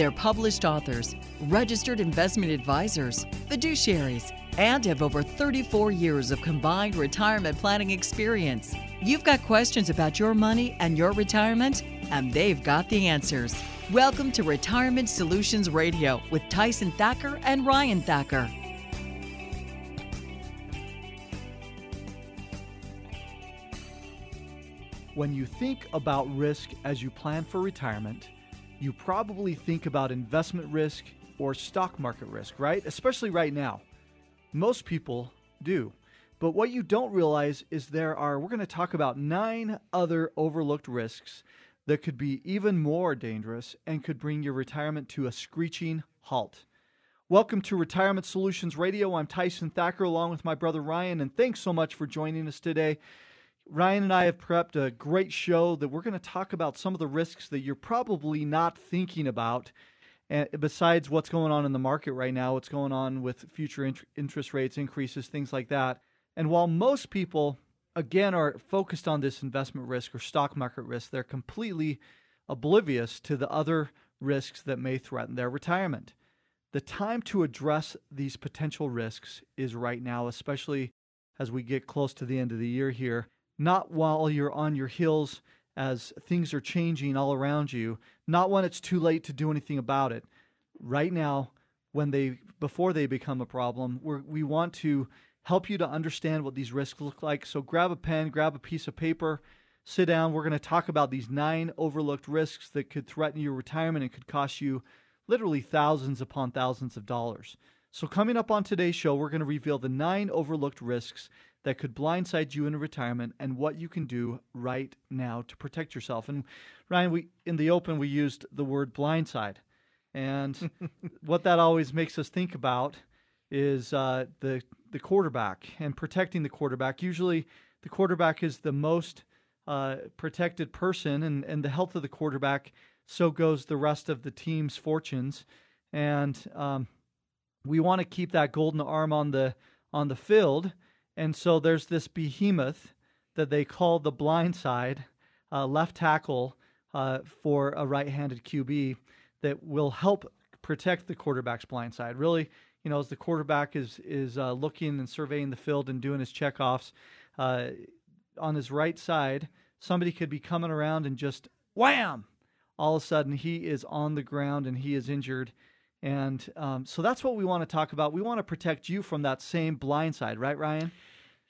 They're published authors, registered investment advisors, fiduciaries, and have over 34 years of combined retirement planning experience. You've got questions about your money and your retirement, and they've got the answers. Welcome to Retirement Solutions Radio with Tyson Thacker and Ryan Thacker. When you think about risk as you plan for retirement, you probably think about investment risk or stock market risk, right? Especially right now. Most people do. But what you don't realize is there are, we're going to talk about nine other overlooked risks that could be even more dangerous and could bring your retirement to a screeching halt. Welcome to Retirement Solutions Radio. I'm Tyson Thacker along with my brother Ryan, and thanks so much for joining us today. Ryan and I have prepped a great show that we're going to talk about some of the risks that you're probably not thinking about. And besides what's going on in the market right now, what's going on with future int- interest rates increases, things like that. And while most people, again, are focused on this investment risk or stock market risk, they're completely oblivious to the other risks that may threaten their retirement. The time to address these potential risks is right now, especially as we get close to the end of the year here not while you're on your heels as things are changing all around you, not when it's too late to do anything about it. Right now, when they before they become a problem, we we want to help you to understand what these risks look like. So grab a pen, grab a piece of paper, sit down. We're going to talk about these nine overlooked risks that could threaten your retirement and could cost you literally thousands upon thousands of dollars. So coming up on today's show, we're going to reveal the nine overlooked risks that could blindside you in retirement and what you can do right now to protect yourself. And Ryan, we in the open we used the word blindside, and what that always makes us think about is uh, the the quarterback and protecting the quarterback. Usually, the quarterback is the most uh, protected person, and and the health of the quarterback so goes the rest of the team's fortunes, and um, we want to keep that golden arm on the on the field and so there's this behemoth that they call the blind side, uh, left tackle uh, for a right handed QB that will help protect the quarterback's blind side. Really, you know, as the quarterback is, is uh, looking and surveying the field and doing his checkoffs, uh, on his right side, somebody could be coming around and just wham! All of a sudden, he is on the ground and he is injured and um, so that's what we want to talk about. We want to protect you from that same blind side, right, Ryan?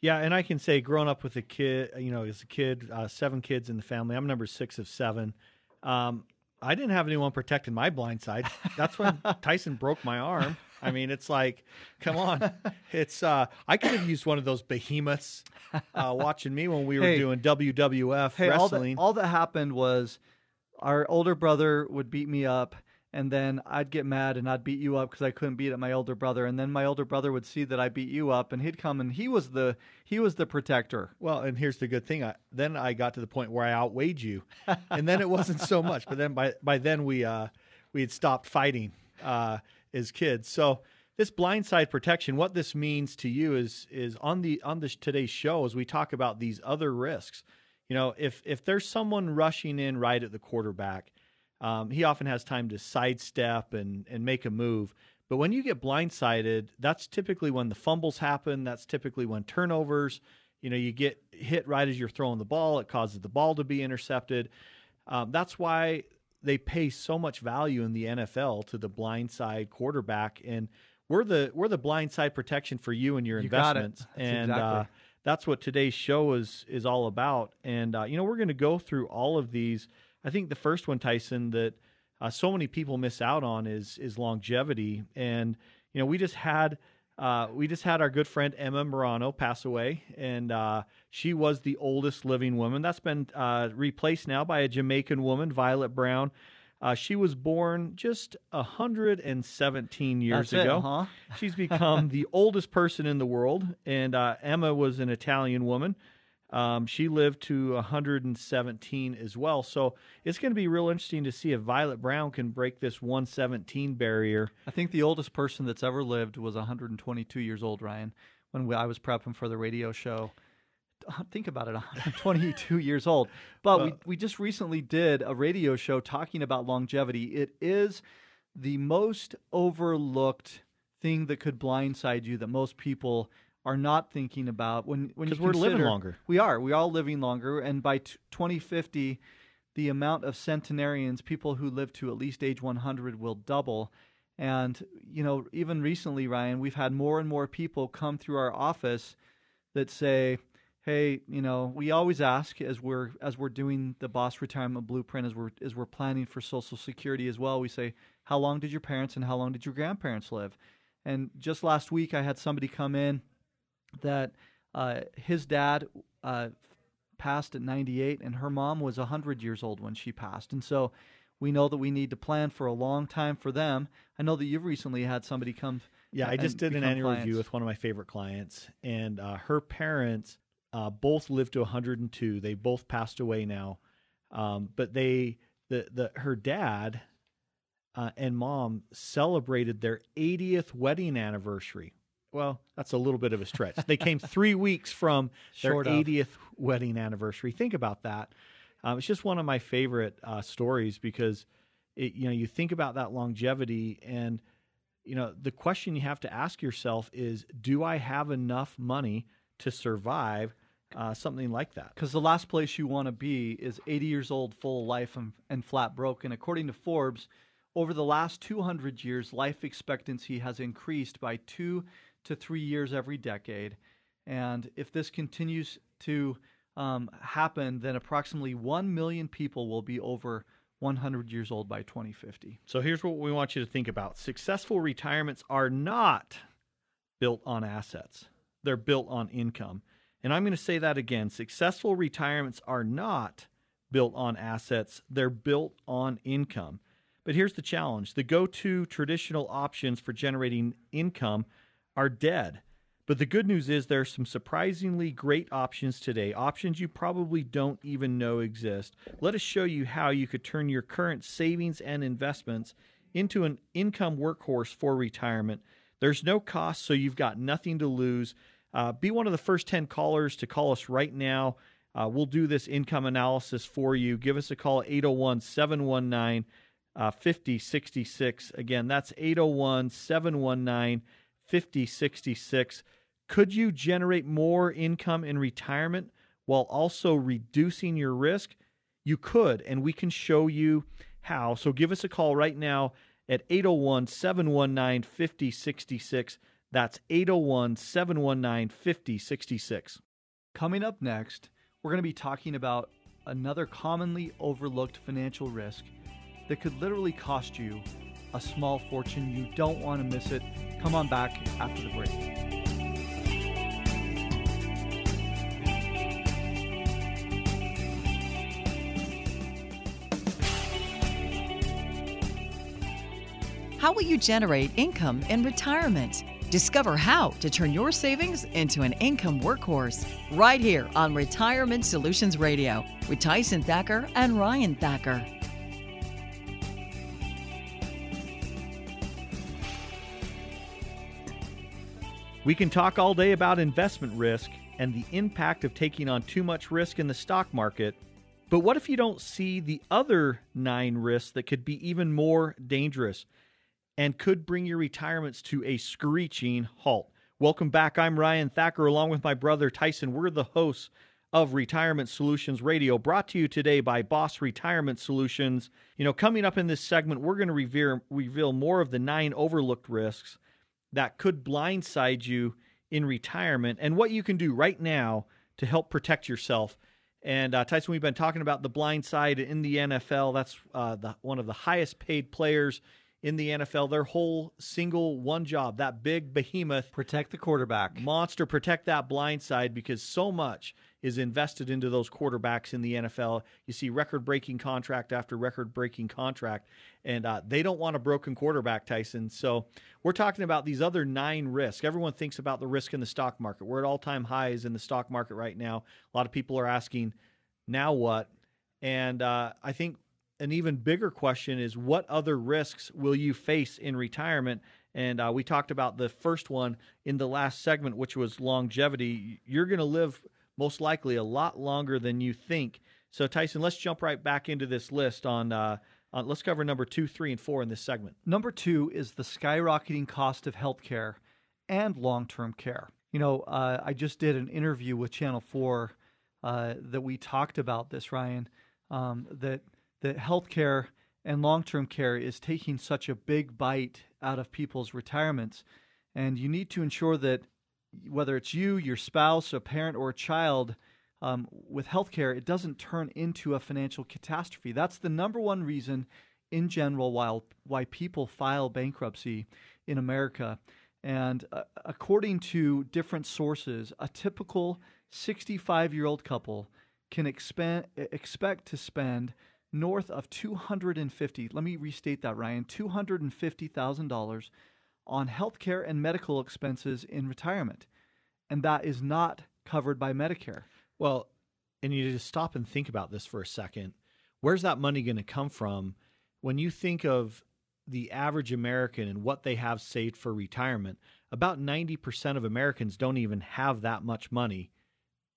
Yeah, and I can say, growing up with a kid, you know, as a kid, uh, seven kids in the family. I'm number six of seven. Um, I didn't have anyone protecting my blind side. That's when Tyson broke my arm. I mean, it's like, come on. It's uh, I could have used one of those behemoths uh, watching me when we were hey, doing WWF hey, wrestling. All that, all that happened was our older brother would beat me up and then I'd get mad and I'd beat you up because I couldn't beat up my older brother, and then my older brother would see that I beat you up, and he'd come and he was the he was the protector. Well, and here's the good thing: I, then I got to the point where I outweighed you, and then it wasn't so much. But then by by then we uh, we had stopped fighting uh, as kids. So this blindside protection, what this means to you is is on the on this today's show as we talk about these other risks. You know, if if there's someone rushing in right at the quarterback um, he often has time to sidestep and, and make a move. But when you get blindsided, that's typically when the fumbles happen. That's typically when turnovers, you know, you get hit right as you're throwing the ball. It causes the ball to be intercepted. Um, that's why they pay so much value in the NFL to the blindside quarterback. And we're the we're the blindside protection for you and your you investments. And exactly. uh, that's what today's show is is all about. And uh, you know, we're going to go through all of these I think the first one, Tyson, that uh, so many people miss out on is is longevity. And you know, we just had uh, we just had our good friend Emma Morano pass away, and uh, she was the oldest living woman. That's been uh, replaced now by a Jamaican woman, Violet Brown. Uh, she was born just 117 years That's it, ago. huh? She's become the oldest person in the world, and uh, Emma was an Italian woman. Um, she lived to 117 as well. So it's going to be real interesting to see if Violet Brown can break this 117 barrier. I think the oldest person that's ever lived was 122 years old, Ryan, when we, I was prepping for the radio show. Think about it, 122 years old. But we, we just recently did a radio show talking about longevity. It is the most overlooked thing that could blindside you that most people are not thinking about when when we're living longer. We are. We are all living longer, and by t- 2050, the amount of centenarians, people who live to at least age 100, will double. And you know, even recently, Ryan, we've had more and more people come through our office that say, "Hey, you know, we always ask as we're as we're doing the boss retirement blueprint, as we're as we're planning for Social Security as well. We say, how long did your parents and how long did your grandparents live?" And just last week, I had somebody come in that uh, his dad uh, passed at 98 and her mom was 100 years old when she passed. And so we know that we need to plan for a long time for them. I know that you've recently had somebody come. Yeah, I just did an annual clients. review with one of my favorite clients, and uh, her parents uh, both lived to 102. They both passed away now, um, but they the the her dad uh, and mom celebrated their 80th wedding anniversary. Well, that's a little bit of a stretch. they came three weeks from their Short of. 80th wedding anniversary. Think about that. Um, it's just one of my favorite uh, stories because it, you know you think about that longevity and you know the question you have to ask yourself is do i have enough money to survive uh, something like that Because the last place you want to be is 80 years old, full of life, and, and flat broke. And according to Forbes, over the last 200 years, life expectancy has increased by two to three years every decade. And if this continues to um, happen, then approximately 1 million people will be over 100 years old by 2050. so here's what we want you to think about. Successful retirements are not built on assets. They're built on income. And i'm going to say that again. Successful retirements are not built on assets. They're built on income. But here's the challenge. The go-to traditional options for generating income are dead But the good news is there are some surprisingly great options today, options you probably don't even know exist. Let us show you how you could turn your current savings and investments into an income workhorse for retirement. There's no cost, so you've got nothing to lose. Uh, be one of the first 10 callers to call us right now. Uh, we'll do this income analysis for you. Give us a call 801 719 5066. Again, that's 801 719 5066. Could you generate more income in retirement while also reducing your risk? You could, and we can show you how. So give us a call right now at 801 719 5066. That's 801 719 5066. Coming up next, we're going to be talking about another commonly overlooked financial risk that could literally cost you a small fortune. You don't want to miss it. Come on back after the break. How will you generate income in retirement? Discover how to turn your savings into an income workhorse right here on Retirement Solutions Radio with Tyson Thacker and Ryan Thacker. We can talk all day about investment risk and the impact of taking on too much risk in the stock market. But what if you don't see the other nine risks that could be even more dangerous and could bring your retirements to a screeching halt? Welcome back. I'm Ryan Thacker along with my brother Tyson. We're the hosts of Retirement Solutions Radio, brought to you today by Boss Retirement Solutions. You know, coming up in this segment, we're going to reveal, more of the nine overlooked risks that could blindside you in retirement and what you can do right now to help protect yourself. And uh, Tyson, we've been talking about the blind side in the NFL. That's uh, the, one of the highest paid players in the NFL, their whole single one job, that big behemoth Protect the quarterback. monster, protect that blind side because so much is invested into those quarterbacks in the NFL. You see record breaking contract after record breaking contract, and uh, they don't want a broken quarterback, Tyson. So we're talking about these other nine risks. Everyone thinks about the risk in the stock market. We're at all time highs in the stock market right now. A lot of people are asking, now what? And uh, I think an even bigger question is what other risks will you face in retirement? And uh, we talked about the first one in the last segment, which was longevity. You're going to live most likely a lot longer than you think. So, Tyson, let's jump right back into this list on. Uh, let's cover number two, three, and four in this segment. Number two is the skyrocketing cost of healthcare and long term care. You know, uh, I just did an interview with Channel 4 uh, that we talked about this, Ryan, um, that, that healthcare and long term care is taking such a big bite out of people's retirements. And you need to ensure that whether it's you, your spouse, a parent, or a child, um, with healthcare, it doesn't turn into a financial catastrophe. That's the number one reason, in general, why why people file bankruptcy in America. And uh, according to different sources, a typical 65 year old couple can expend, expect to spend north of 250 let me restate that ryan $250000 on healthcare and medical expenses in retirement and that is not covered by medicare Well, and you just stop and think about this for a second. Where's that money going to come from when you think of the average American and what they have saved for retirement? About 90% of Americans don't even have that much money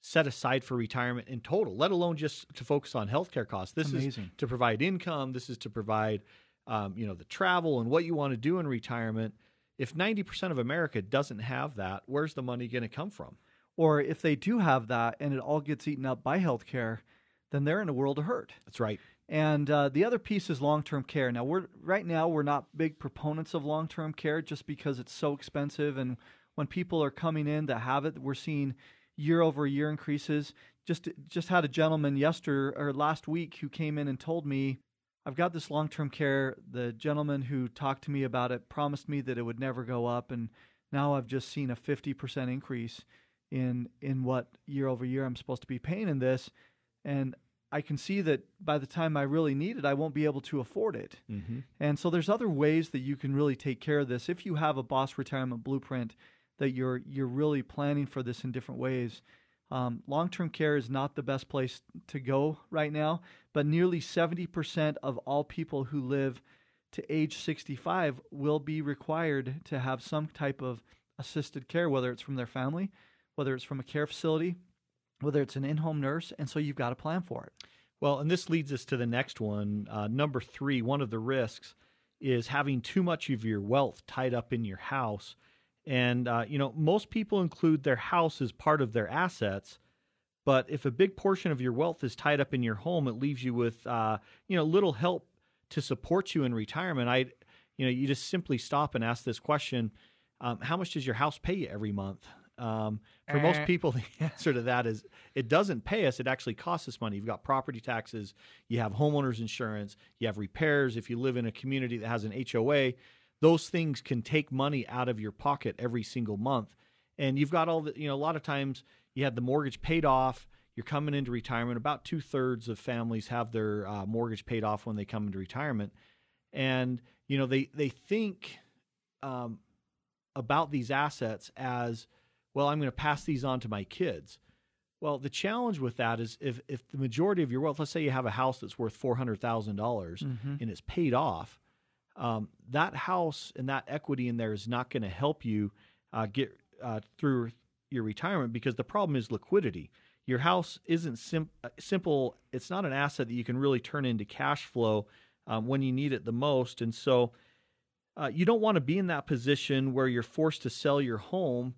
set aside for retirement in total, let alone just to focus on healthcare costs. This Amazing. is to provide income, this is to provide um, you know, the travel and what you want to do in retirement. If 90% of America doesn't have that, where's the money going to come from? or if they do have that and it all gets eaten up by healthcare then they're in a world of hurt That's right. And uh, the other piece is long-term care. Now, we're right now we're not big proponents of long-term care just because it's so expensive, and when people are coming in that have it, we're seeing year-over-year increases. Just just had a gentleman yesterday or last week who came in and told me, "I've got this long-term care. The gentleman who talked to me about it promised me that it would never go up, and now I've just seen a 50% increase in in what year-over-year I'm supposed to be paying in this." And I can see that by the time I really need it, I won't be able to afford it. Mm-hmm. And so there's other ways that you can really take care of this. If you have a boss retirement blueprint that you're you're really planning for this in different ways. Um, long-term care is not the best place to go right now, but nearly 70% of all people who live to age 65 will be required to have some type of assisted care, whether it's from their family, whether it's from a care facility, whether it's an in-home nurse, and so you've got to plan for it. Well, and this leads us to the next one. Uh, number three, one of the risks is having too much of your wealth tied up in your house. And, uh, you know, most people include their house as part of their assets. But if a big portion of your wealth is tied up in your home, it leaves you with, uh, you know, little help to support you in retirement. I, you know, you just simply stop and ask this question: um, How much does your house pay you every month? Um, for most Eh. people, the answer to that is it doesn't pay us. It actually costs us money. You've got property taxes, you have homeowners insurance, you have repairs. If you live in a community that has an HOA, those things can take money out of your pocket every single month. And you've got all the, you know, a lot of times you had the mortgage paid off. You're coming into retirement. About two thirds of families have their uh, mortgage paid off when they come into retirement, and you know they they think um, about these assets as well. I'm going to pass these on to my kids. Well, the challenge with that is if if the majority of your wealth, let's say you have a house that's worth four hundred thousand dollars Mhm. and it's paid off, um, that house and that equity in there is not going to help you uh, get uh, through your retirement because the problem is liquidity. Your house isn't sim- uh, simple. It's not an asset that you can really turn into cash flow um, when you need it the most, and so uh, you don't want to be in that position where you're forced to sell your home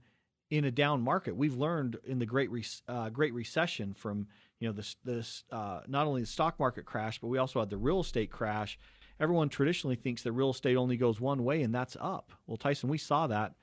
in a down market. We've learned in the great Re- uh, Great Recession from you know this this uh, not only the stock market crash, but we also had the real estate crash. Everyone traditionally thinks that real estate only goes one way, and that's up. Well, Tyson, we saw that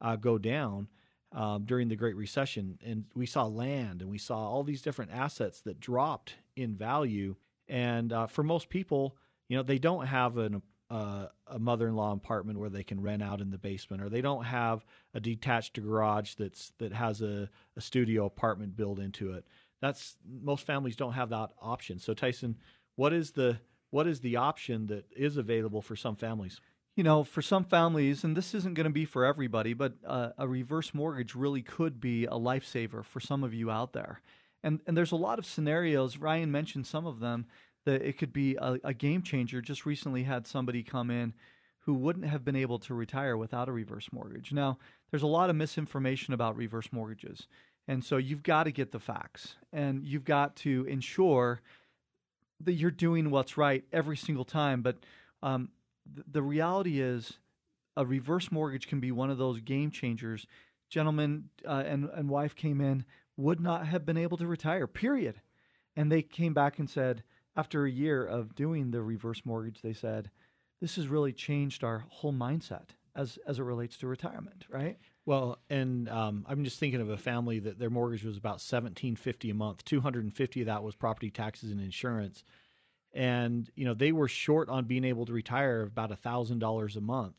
uh, go down um, during the Great Recession, and we saw land, and we saw all these different assets that dropped in value. And uh, for most people, you know, they don't have an uh, a mother-in-law apartment where they can rent out in the basement, or they don't have a detached garage that's that has a, a studio apartment built into it. That's most families don't have that option. So Tyson, what is the what is the option that is available for some families? You know, for some families, and this isn't going to be for everybody, but uh, a reverse mortgage really could be a lifesaver for some of you out there. And and there's a lot of scenarios. Ryan mentioned some of them that it could be a, a game changer. Just recently had somebody come in who wouldn't have been able to retire without a reverse mortgage. Now, there's a lot of misinformation about reverse mortgages. And so you've got to get the facts and you've got to ensure that you're doing what's right every single time. But um, th- the reality is, a reverse mortgage can be one of those game changers. Gentleman uh, and, and wife came in, would not have been able to retire, period. And they came back and said, after a year of doing the reverse mortgage, they said, this has really changed our whole mindset as, as it relates to retirement, right? Well, and um, I'm just thinking of a family that their mortgage was about 1750 a month. 250 of that was property taxes and insurance, and you know they were short on being able to retire about thousand dollars a month,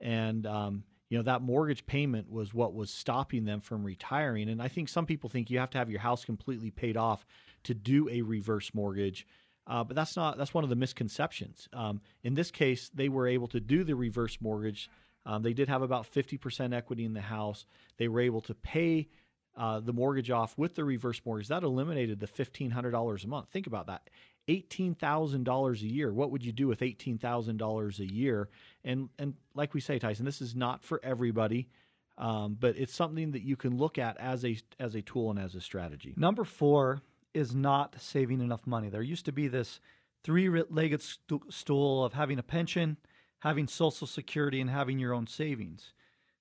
and um, you know that mortgage payment was what was stopping them from retiring. And I think some people think you have to have your house completely paid off to do a reverse mortgage. Uh, but that's not that's one of the misconceptions. Um, in this case, they were able to do the reverse mortgage um, they did have about 50% equity in the house. They were able to pay uh, the mortgage off with the reverse mortgage. That eliminated the $1,500 a month. Think about that. $18,000 a year. What would you do with $18,000 a year? And, and like we say, Tyson, this is not for everybody. Um, but it's something that you can look at as a as a tool and as a strategy. Number four is not saving enough money. There used to be this three-legged st- stool of having a pension, having Social Security and having your own savings.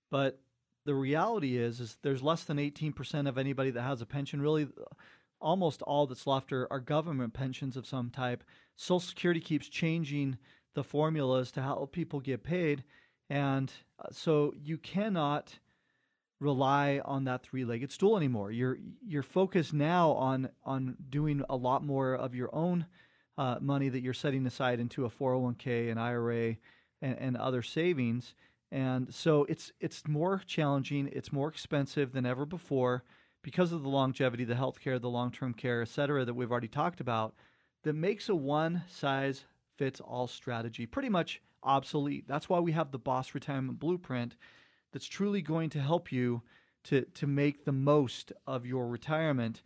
But the reality is, is there's less than 18% of anybody that has a pension. Really, almost all that's left are, are government pensions of some type. Social Security keeps changing the formulas to help people get paid, and uh, so you cannot rely on that three-legged stool anymore. You're you're focused now on on doing a lot more of your own uh, money that you're setting aside into a 401k, an IRA, and, and other savings. And so it's it's more challenging, it's more expensive than ever before because of the longevity, the health care, the long term care, et cetera, that we've already talked about, that makes a one size fits all strategy pretty much obsolete. That's why we have the Boss Retirement Blueprint that's truly going to help you to, to make the most of your retirement.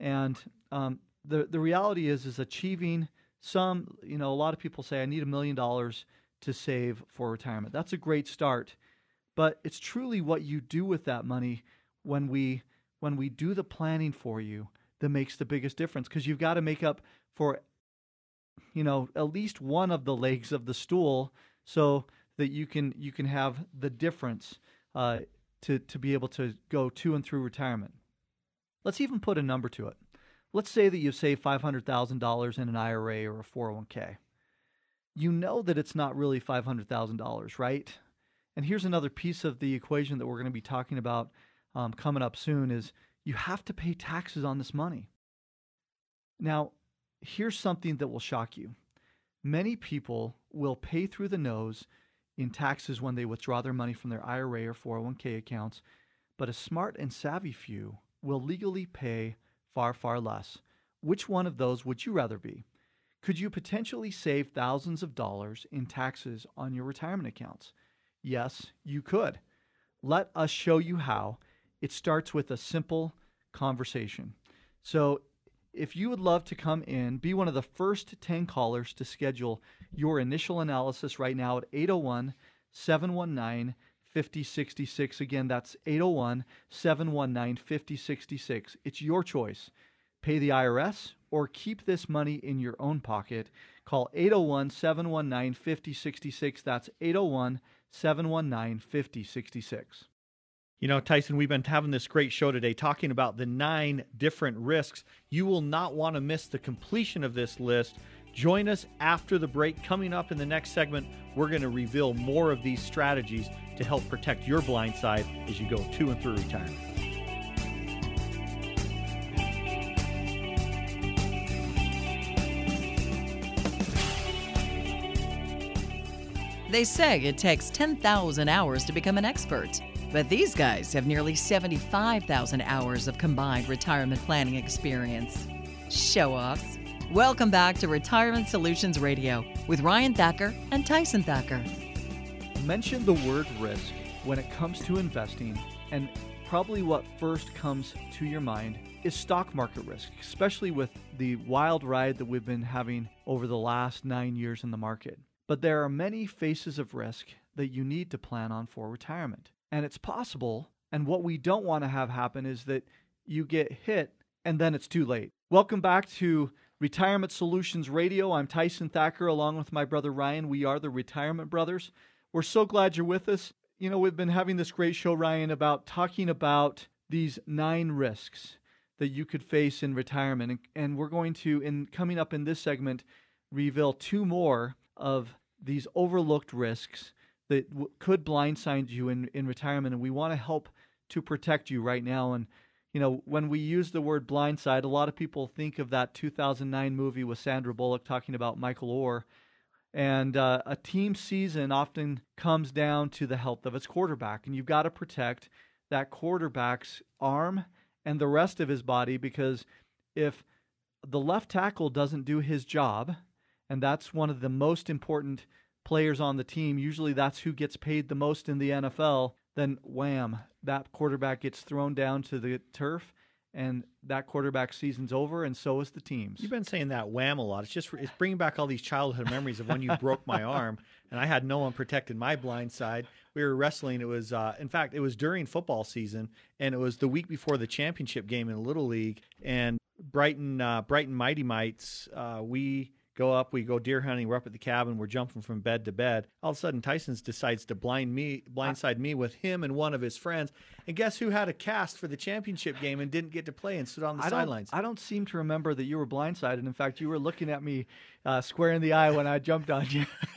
And um, the, the reality is, is achieving some, you know, a lot of people say, I need a million dollars to save for retirement. That's a great start, but it's truly what you do with that money when we when we do the planning for you that makes the biggest difference because you've got to make up for you know at least one of the legs of the stool so that you can you can have the difference uh, to to be able to go to and through retirement. Let's even put a number to it. Let's say that you've saved $500,000 in an IRA or a 401k you know that it's not really $500,000, right? And here's another piece of the equation that we're going to be talking about um, coming up soon is you have to pay taxes on this money. Now, here's something that will shock you. Many people will pay through the nose in taxes when they withdraw their money from their IRA or 401k accounts, but a smart and savvy few will legally pay far, far less. Which one of those would you rather be? Could you potentially save thousands of dollars in taxes on your retirement accounts? Yes, you could. Let us show you how. It starts with a simple conversation. So, if you would love to come in, be one of the first 10 callers to schedule your initial analysis right now at 801 719 5066. Again, that's 801 719 5066. It's your choice. Pay the IRS or keep this money in your own pocket. Call 801 719 5066. That's 801 719 5066. You know, Tyson, we've been having this great show today talking about the nine different risks. You will not want to miss the completion of this list. Join us after the break. Coming up in the next segment, we're going to reveal more of these strategies to help protect your blind side as you go to and through retirement. They say it takes 10,000 hours to become an expert, but these guys have nearly 75,000 hours of combined retirement planning experience. Show offs. Welcome back to Retirement Solutions Radio with Ryan Thacker and Tyson Thacker. Mention the word risk when it comes to investing, and probably what first comes to your mind is stock market risk, especially with the wild ride that we've been having over the last nine years in the market. But there are many faces of risk that you need to plan on for retirement. And it's possible, and what we don't want to have happen is that you get hit and then it's too late. Welcome back to Retirement Solutions Radio. I'm Tyson Thacker along with my brother Ryan. We are the Retirement Brothers. We're so glad you're with us. You know, we've been having this great show, Ryan, about talking about these nine risks that you could face in retirement. And, we're going to, in coming up in this segment, reveal two more of these overlooked risks that w- could blindside you in, in retirement. And we want to help to protect you right now. And, you know, when we use the word blindside, a lot of people think of that 2009 movie with Sandra Bullock talking about Michael Oher. And uh, a team season often comes down to the health of its quarterback. And you've got to protect that quarterback's arm and the rest of his body because if the left tackle doesn't do his job, and that's one of the most important players on the team, usually that's who gets paid the most in the NFL, then wham, that quarterback gets thrown down to the turf and that quarterback season's over, and so is the teams. You've been saying that wham a lot. It's just it's bringing back all these childhood memories of when you broke my arm, and I had no one protecting my blind side. We were wrestling. It was, uh, in fact, it was during football season, and it was the week before the championship game in the Little League. And Brighton, uh, Brighton Mighty Mites, uh, we go up, we go deer hunting, we're up at the cabin, we're jumping from bed to bed. All of a sudden, Tyson's decides to blind me, blindside me with him and one of his friends. And guess who had a cast for the championship game and didn't get to play and stood on the sidelines? I don't seem to remember that you were blindsided. In fact, you were looking at me uh, square in the eye when I jumped on you.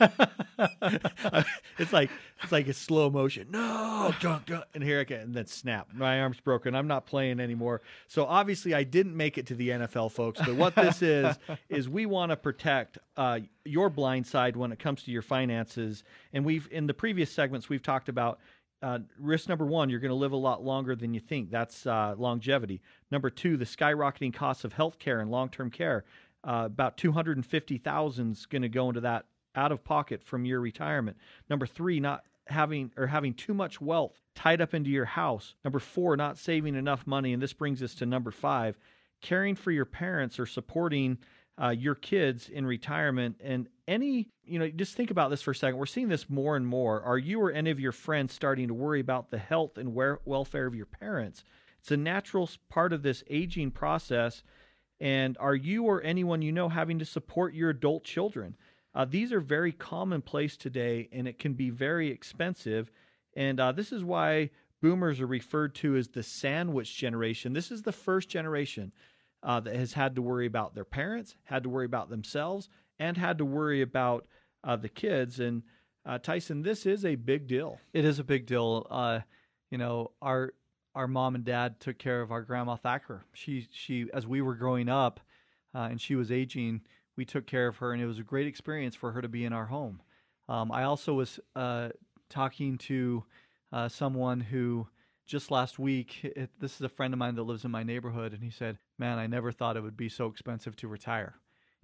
it's like it's like a slow motion. No, dunk, dunk, and here I get, and then snap. My arm's broken. I'm not playing anymore. So obviously, I didn't make it to the NFL, folks. But what this is is we want to protect uh, your blind side when it comes to your finances. And we've in the previous segments we've talked about. Uh, risk number one, you're going to live a lot longer than you think. That's uh, longevity. Number two, the skyrocketing costs of health care and long term care. Uh, about 250,000 is going to go into that out of pocket from your retirement. Number three, not having or having too much wealth tied up into your house. Number four, not saving enough money. And this brings us to number five, caring for your parents or supporting uh, your kids in retirement. And any, you know, just think about this for a second. We're seeing this more and more. Are you or any of your friends starting to worry about the health and welfare of your parents? It's a natural part of this aging process. And are you or anyone you know having to support your adult children? Uh, these are very commonplace today, and it can be very expensive. And uh, this is why boomers are referred to as the sandwich generation. This is the first generation uh, that has had to worry about their parents, had to worry about themselves, and had to worry about uh, the kids. And uh, Tyson, this is a big deal. It is a big deal. Uh, you know, our our mom and dad took care of our grandma Thacker. She she as we were growing up, and she was aging we took care of her, and it was a great experience for her to be in our home. Um, I also was uh, talking to uh, someone who just last week, it, this is a friend of mine that lives in my neighborhood, and he said, Man, I never thought it would be so expensive to retire.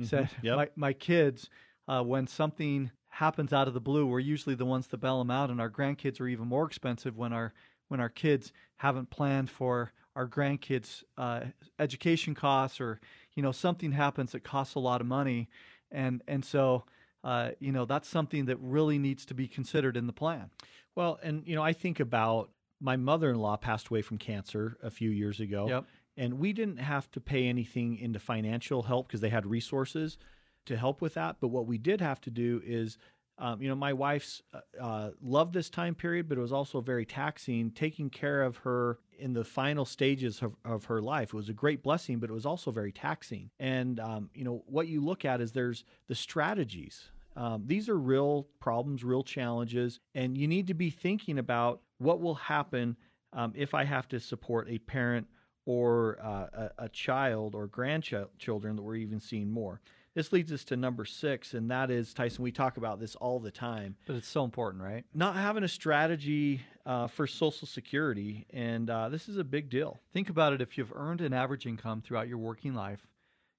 Mm-hmm. said, yep. my, my kids, uh, when something happens out of the blue, we're usually the ones that bail them out, and our grandkids are even more expensive when our when our kids haven't planned for our grandkids' uh, education costs or you know something happens that costs a lot of money, and and so uh, you know that's something that really needs to be considered in the plan. Well, and you know I think about my mother-in-law passed away from cancer a few years ago, yep. And we didn't have to pay anything into financial help because they had resources to help with that. But what we did have to do is um, you know, my wife's uh, uh, loved this time period, but it was also very taxing taking care of her in the final stages of, of her life. It was a great blessing, but it was also very taxing. And, um, you know, what you look at is there's the strategies. Um, these are real problems, real challenges, and you need to be thinking about what will happen um, if I have to support a parent or uh, a, a child or grandchildren that we're even seeing more. This leads us to number six, and that is Tyson. We talk about this all the time. But it's so important, right? Not having a strategy uh, for Social Security, and uh, this is a big deal. Think about it if you've earned an average income throughout your working life,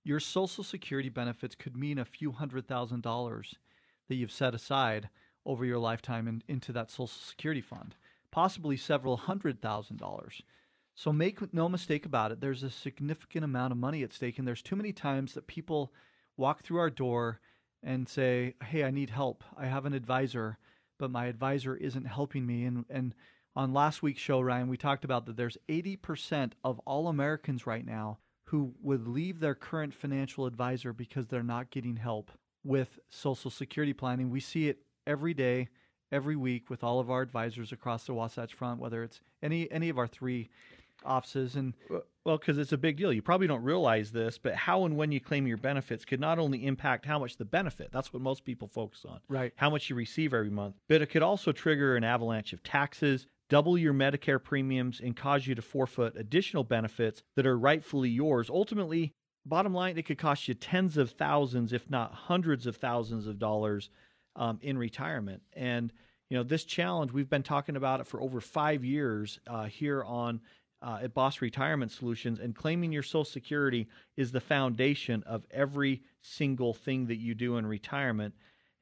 your Social Security benefits could mean a few hundred thousand dollars that you've set aside over your lifetime in, into that Social Security fund, possibly several hundred thousand dollars. So make no mistake about it, there's a significant amount of money at stake, and there's too many times that people walk through our door and say, Hey, I need help. I have an advisor, but my advisor isn't helping me. And, and on last week's show, Ryan, we talked about that there's 80% of all Americans right now who would leave their current financial advisor because they're not getting help with Social Security planning. We see it every day, every week with all of our advisors across the Wasatch Front, whether it's any any of our three offices and well because it's a big deal. You probably don't realize this but how and when you claim your benefits could not only impact how much the benefit that's what most people focus on right. how much you receive every month but it could also trigger an avalanche of taxes double your medicare premiums and cause you to forfeit additional benefits that are rightfully yours. Ultimately bottom line it could cost you tens of thousands if not hundreds of thousands of dollars um, in retirement. And you know this challenge we've been talking about it for over five years uh, here on uh, at Boss Retirement Solutions, and claiming your Social Security is the foundation of every single thing that you do in retirement.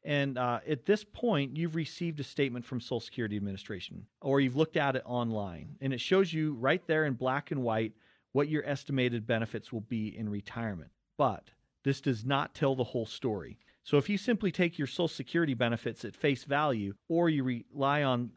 And uh, at this point, you've received a statement from Social Security Administration, or you've looked at it online, and it shows you right there in black and white what your estimated benefits will be in retirement. But this does not tell the whole story. So if you simply take your Social Security benefits at face value, or you rely on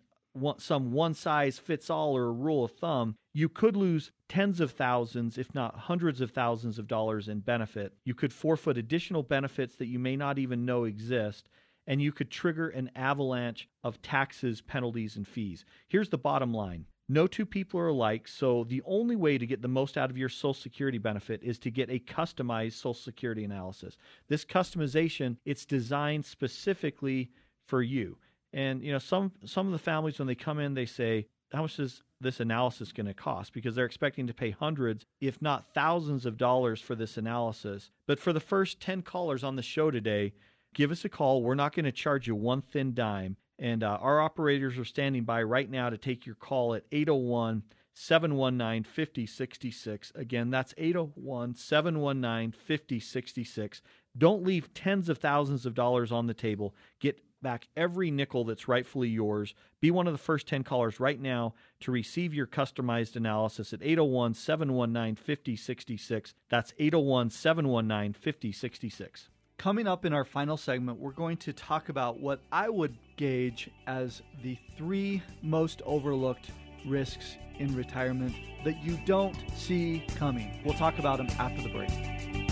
some one size fits all or a rule of thumb, you could lose tens of thousands, if not hundreds of thousands of dollars in benefit. You could forfeit additional benefits that you may not even know exist, and you could trigger an avalanche of taxes, penalties, and fees. Here's the bottom line. No two people are alike, so the only way to get the most out of your Social Security benefit is to get a customized Social Security analysis. This customization, it's designed specifically for you. And you know, some some of the families when they come in, they say, "How much is this analysis is going to cost?" Because they're expecting to pay hundreds, if not thousands, of dollars for this analysis. But for the first ten callers on the show today, give us a call. We're not going to charge you one thin dime, and uh, our operators are standing by right now to take your call at 801 719 5066. Again, that's 801 719 5066. Don't leave tens of thousands of dollars on the table. Get back every nickel that's rightfully yours. Be one of the first 10 callers right now to receive your customized analysis at 801 719 5066. That's 801 719 5066. Coming up in our final segment, we're going to talk about what I would gauge as the three most overlooked risks in retirement that you don't see coming. We'll talk about them after the break.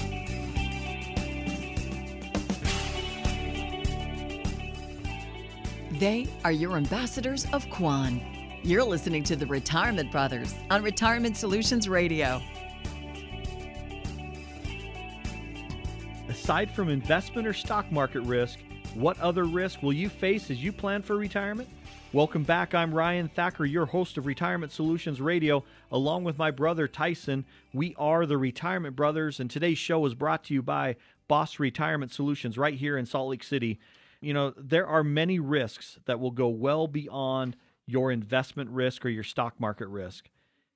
They are your ambassadors of Kwan. You're listening to the Retirement Brothers on Retirement Solutions Radio. Aside from investment or stock market risk, what other risk will you face as you plan for retirement? Welcome back. I'm Ryan Thacker, your host of Retirement Solutions Radio, along with my brother Tyson. We are the Retirement Brothers, and today's show is brought to you by Boss Retirement Solutions right here in Salt Lake City you know, there are many risks that will go well beyond your investment risk or your stock market risk.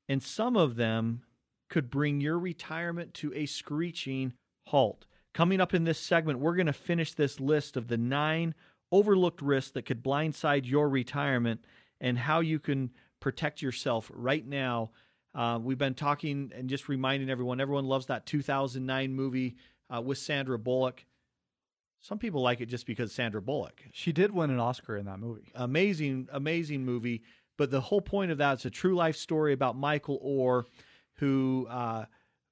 And some of them could bring your retirement to a screeching halt. Coming up in this segment, we're going to finish this list of the nine overlooked risks that could blindside your retirement and how you can protect yourself right now. Uh, we've been talking and just reminding everyone everyone loves that 2009 movie uh, with Sandra Bullock. Some people like it just because Sandra Bullock. She did win an Oscar in that movie. Amazing, amazing movie. But the whole point of that is a true life story about Michael Oher, who, uh,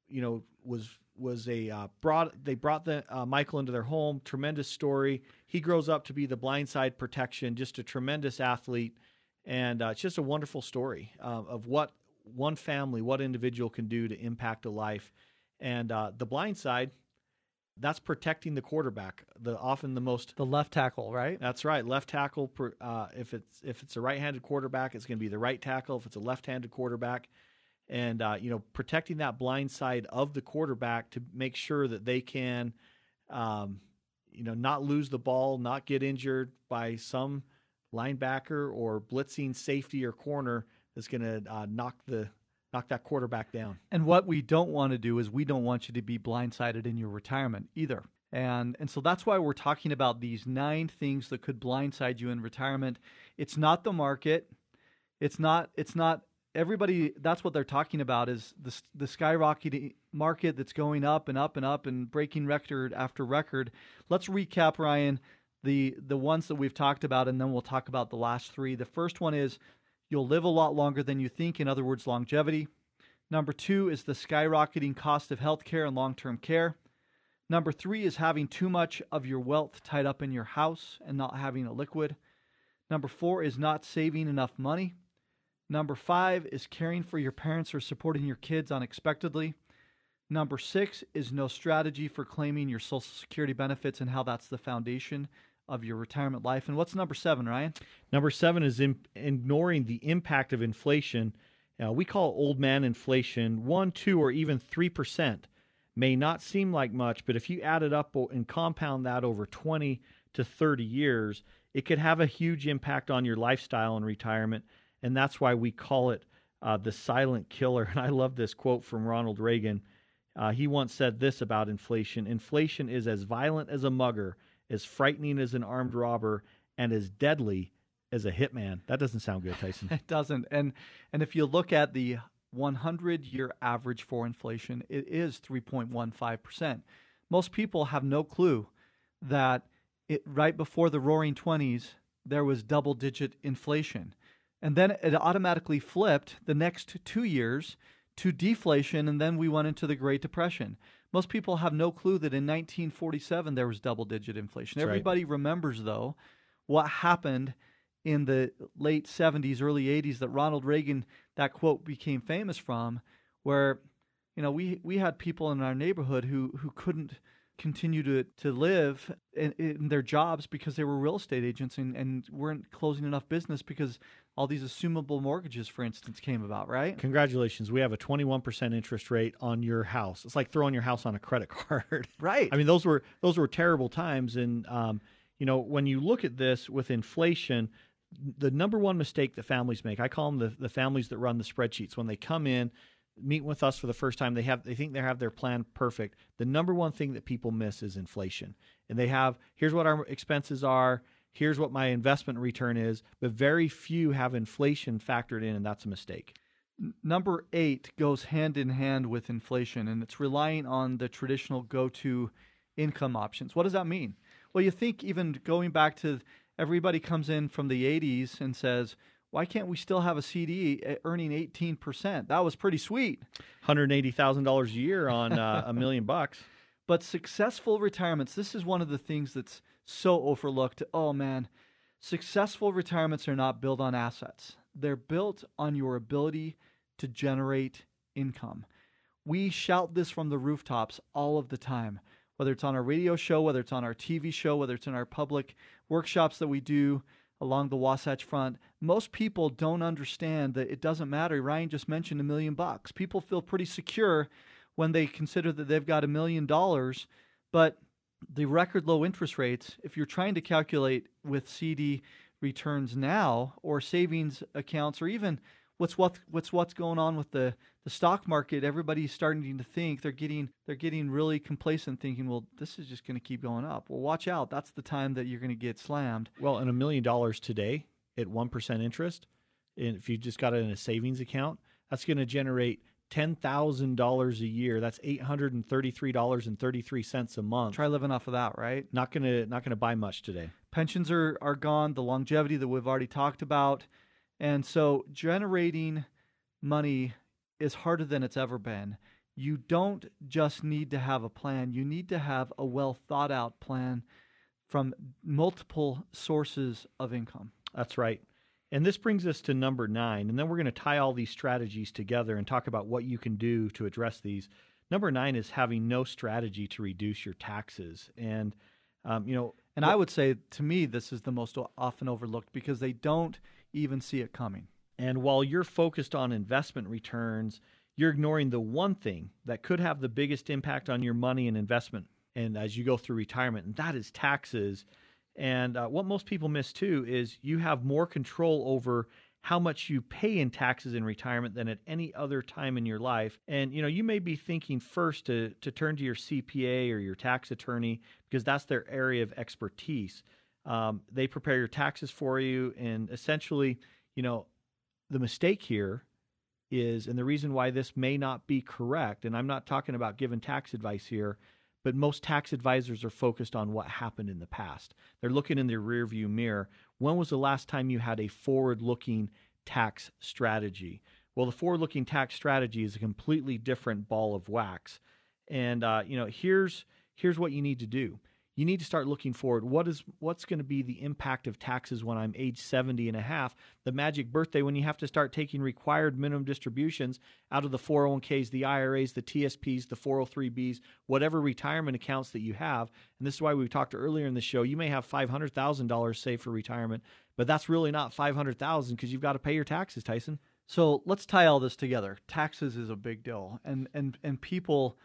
you know, was was a uh, brought they brought the uh, Michael into their home. Tremendous story. He grows up to be the blindside protection, just a tremendous athlete, and uh, it's just a wonderful story uh, of what one family, what individual can do to impact a life. And uh, the blind side, that's protecting the quarterback. The often the most the left tackle, right? That's right, left tackle. Uh, if it's if it's a right-handed quarterback, it's going to be the right tackle. If it's a left-handed quarterback, and uh, you know protecting that blind side of the quarterback to make sure that they can um, you know, not lose the ball, not get injured by some linebacker or blitzing safety or corner that's going to uh, knock the knock that quarterback down. And what we don't want to do is we don't want you to be blindsided in your retirement either. And and so that's why we're talking about these nine things that could blindside you in retirement. It's not the market. It's not it's not everybody that's what they're talking about is the the skyrocketing market that's going up and up and up and breaking record after record. Let's recap Ryan the the ones that we've talked about and then we'll talk about the last 3. The first one is you'll live a lot longer than you think in other words longevity. Number 2 is the skyrocketing cost of healthcare and long-term care. Number three is having too much of your wealth tied up in your house and not having a liquid. Number four is not saving enough money. Number five is caring for your parents or supporting your kids unexpectedly. Number six is no strategy for claiming your Social Security benefits and how that's the foundation of your retirement life. And what's number seven, Ryan? Number seven is in, ignoring the impact of inflation. We call old man inflation one, two, or even three percent may not seem like much, but if you add it up and compound that over 20 to 30 years, it could have a huge impact on your lifestyle in retirement. And that's why we call it uh, the silent killer. And I love this quote from Ronald Reagan. Uh, he once said this about inflation Inflation is as violent as a mugger, as frightening as an armed robber, and as deadly as a hitman. That doesn't sound good, Tyson. it doesn't. And and if you look at the 100 year average for inflation, it is 3.15%. Most people have no clue that it, right before the roaring 20s, there was double digit inflation. And then it automatically flipped the next two years to deflation, and then we went into the Great Depression. Most people have no clue that in 1947 there was double digit inflation. That's Everybody right. remembers, though, what happened in the late 70s, early 80s that Ronald Reagan, that quote became famous from, where, you know, we, we had people in our neighborhood who, who couldn't continue to, to live in, in their jobs because they were real estate agents and, and weren't closing enough business because all these assumable mortgages, for instance, came about, right? Congratulations. We have a 21% interest rate on your house. It's like throwing your house on a credit card. Right. I mean, those were those were terrible times. And, um, you know, when you look at this with inflation, the number one mistake that families make, I call them the, the families that run the spreadsheets. When they come in, meet with us for the first time, they have they think they have their plan perfect. The number one thing that people miss is inflation. And they have here's what our expenses are, here's what my investment return is, but very few have inflation factored in, and that's a mistake. Number eight goes hand in hand with inflation, and it's relying on the traditional go to income options. What does that mean? Well, you think even going back to everybody comes in from the 80s and says, why can't we still have a CD earning 18%? That was pretty sweet. $180,000 a year on uh, a million bucks. But successful retirements, this is one of the things that's so overlooked. Oh man, successful retirements are not built on assets. They're built on your ability to generate income. We shout this from the rooftops all of the time whether it's on our radio show, whether it's on our TV show, whether it's in our public workshops that we do along the Wasatch Front, most people don't understand that it doesn't matter. Ryan just mentioned a million bucks. People feel pretty secure when they consider that they've got a million dollars, but the record low interest rates, if you're trying to calculate with CD returns now or savings accounts or even what's what, what's what's going on with the the stock market, everybody's starting to think they're getting they're getting really complacent, thinking, well, this is just going to keep going up. Well, watch out. That's the time that you're going to get slammed. Well, and a million dollars today at one percent interest, and if you just got it in a savings account, that's going to generate ten thousand dollars a year. That's eight hundred and thirty-three dollars and thirty-three cents a month. Try living off of that, right? Not gonna not gonna buy much today. Pensions are are gone. The longevity that we've already talked about, and so generating money is harder than it's ever been. You don't just need to have a plan, you need to have a well thought out plan from multiple sources of income. That's right. And this brings us to number nine. And then we're going to tie all these strategies together and talk about what you can do to address these. Number nine is having no strategy to reduce your taxes. And, um, you know, and I would say to me, this is the most often overlooked because they don't even see it coming. And while you're focused on investment returns, you're ignoring the one thing that could have the biggest impact on your money and investment and as you go through retirement, and that is taxes. And uh, what most people miss too is you have more control over how much you pay in taxes in retirement than at any other time in your life. And you know, you may be thinking first to to turn to your CPA or your tax attorney because that's their area of expertise. Um, they prepare your taxes for you, and essentially, you know, the mistake here is, and the reason why this may not be correct, and I'm not talking about giving tax advice here, but most tax advisors are focused on what happened in the past. They're looking in their rearview mirror. When was the last time you had a forward looking tax strategy? Well, the forward looking tax strategy is a completely different ball of wax. And uh, you know, here's here's what you need to do you need to start looking forward. What is what's going to be the impact of taxes when I'm age 70 and a half? The magic birthday when you have to start taking required minimum distributions out of the 401ks, the IRAs, the TSPs, the 403bs, whatever retirement accounts that you have. And this is why we talked earlier in the show. You may have $500,000 saved for retirement, but that's really not 500,000 because you've got to pay your taxes, Tyson. So let's tie all this together. Taxes is a big deal, and and and people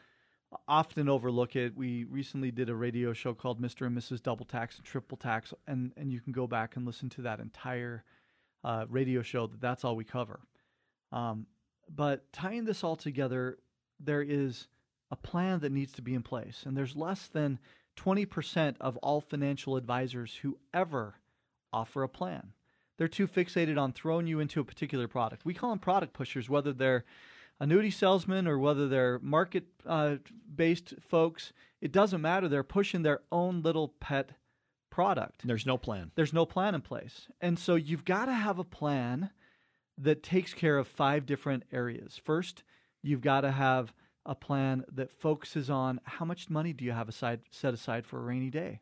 often overlook it. We recently did a radio show called Mr. and Mrs. Double Tax and Triple Tax, and, and you can go back and listen to that entire uh, radio show. That that's all we cover. Um, but tying this all together, there is a plan that needs to be in place, and there's less than 20% of all financial advisors who ever offer a plan. They're too fixated on throwing you into a particular product. We call them product pushers, whether they're annuity salesmen or whether they're market uh, based folks, it doesn't matter. They're pushing their own little pet product. There's no plan. There's no plan in place. And so you've got to have a plan that takes care of five different areas. First, you've got to have a plan that focuses on how much money do you have aside set aside for a rainy day?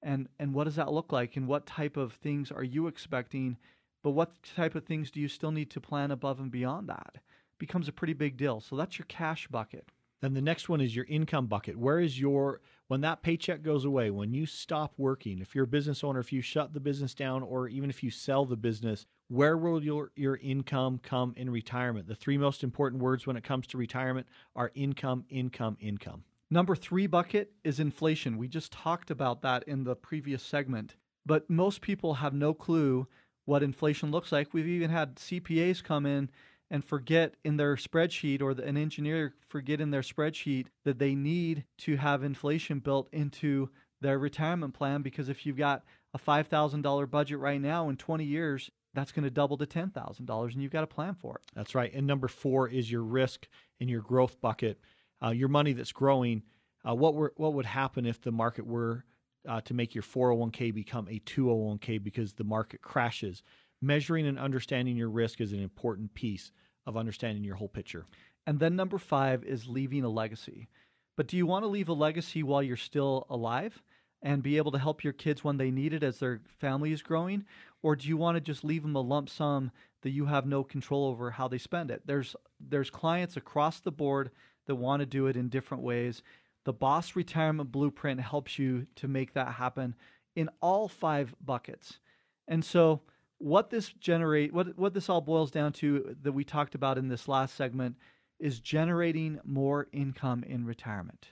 And and what does that look like and what type of things are you expecting? But what type of things do you still need to plan above and beyond that? Becomes a pretty big deal. So that's your cash bucket. Then the next one is your income bucket. Where is your when that paycheck goes away, when you stop working, if you're a business owner, if you shut the business down or even if you sell the business, where will your your income come in retirement? The three most important words when it comes to retirement are income, income, income. Number 3 bucket is inflation. We just talked about that in the previous segment. But most people have no clue what inflation looks like. We've even had CPAs come in and forget in their spreadsheet or the, an engineer forget in their spreadsheet that they need to have inflation built into their retirement plan because if you've got a $5,000 budget right now in 20 years, that's going to double to $10,000 and you've got a plan for it. That's right. And number 4 is your risk in your growth bucket. Uh, your money that's growing. Uh, what were, what would happen if the market were uh, to make your 401k become a 201k because the market crashes? Measuring and understanding your risk is an important piece of understanding your whole picture. And then number five is leaving a legacy. But do you want to leave a legacy while you're still alive and be able to help your kids when they need it as their family is growing? Or do you want to just leave them a lump sum that you have no control over how they spend it? There's there's clients across the board that want to do it in different ways. The Boss Retirement Blueprint helps you to make that happen in all five buckets. And so what this generate what what this all boils down to that we talked about in this last segment is generating more income in retirement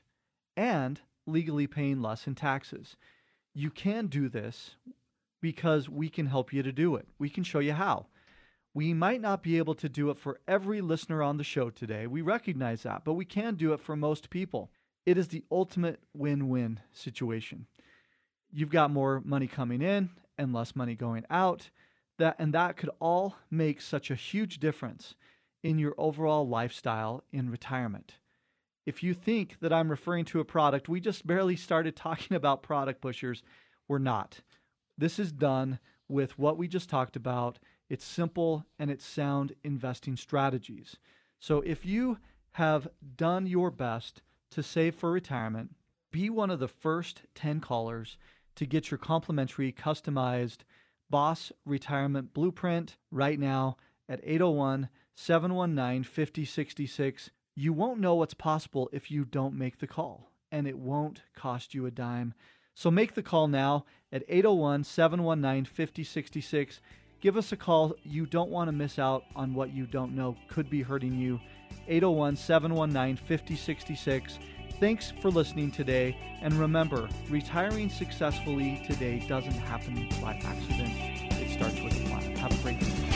and legally paying less in taxes. You can do this because we can help you to do it. We can show you how. We might not be able to do it for every listener on the show today. We recognize that, but we can do it for most people. It is the ultimate win win situation. You've got more money coming in and less money going out that and that could all make such a huge difference in your overall lifestyle in retirement. If you think that I'm referring to a product, we just barely started talking about product pushers. We're not. This is done with what we just talked about. It's simple and it's sound investing strategies. So if you have done your best to save for retirement, be one of the first 10 callers to get your complimentary customized Boss Retirement Blueprint right now at 801 719 5066. You won't know what's possible if you don't make the call, and it won't cost you a dime. So make the call now at 801 719 5066. Give us a call. You don't want to miss out on what you don't know could be hurting you. 801 719 5066. Thanks for listening today. And remember, retiring successfully today doesn't happen by accident, it starts with a plan. Have a great day.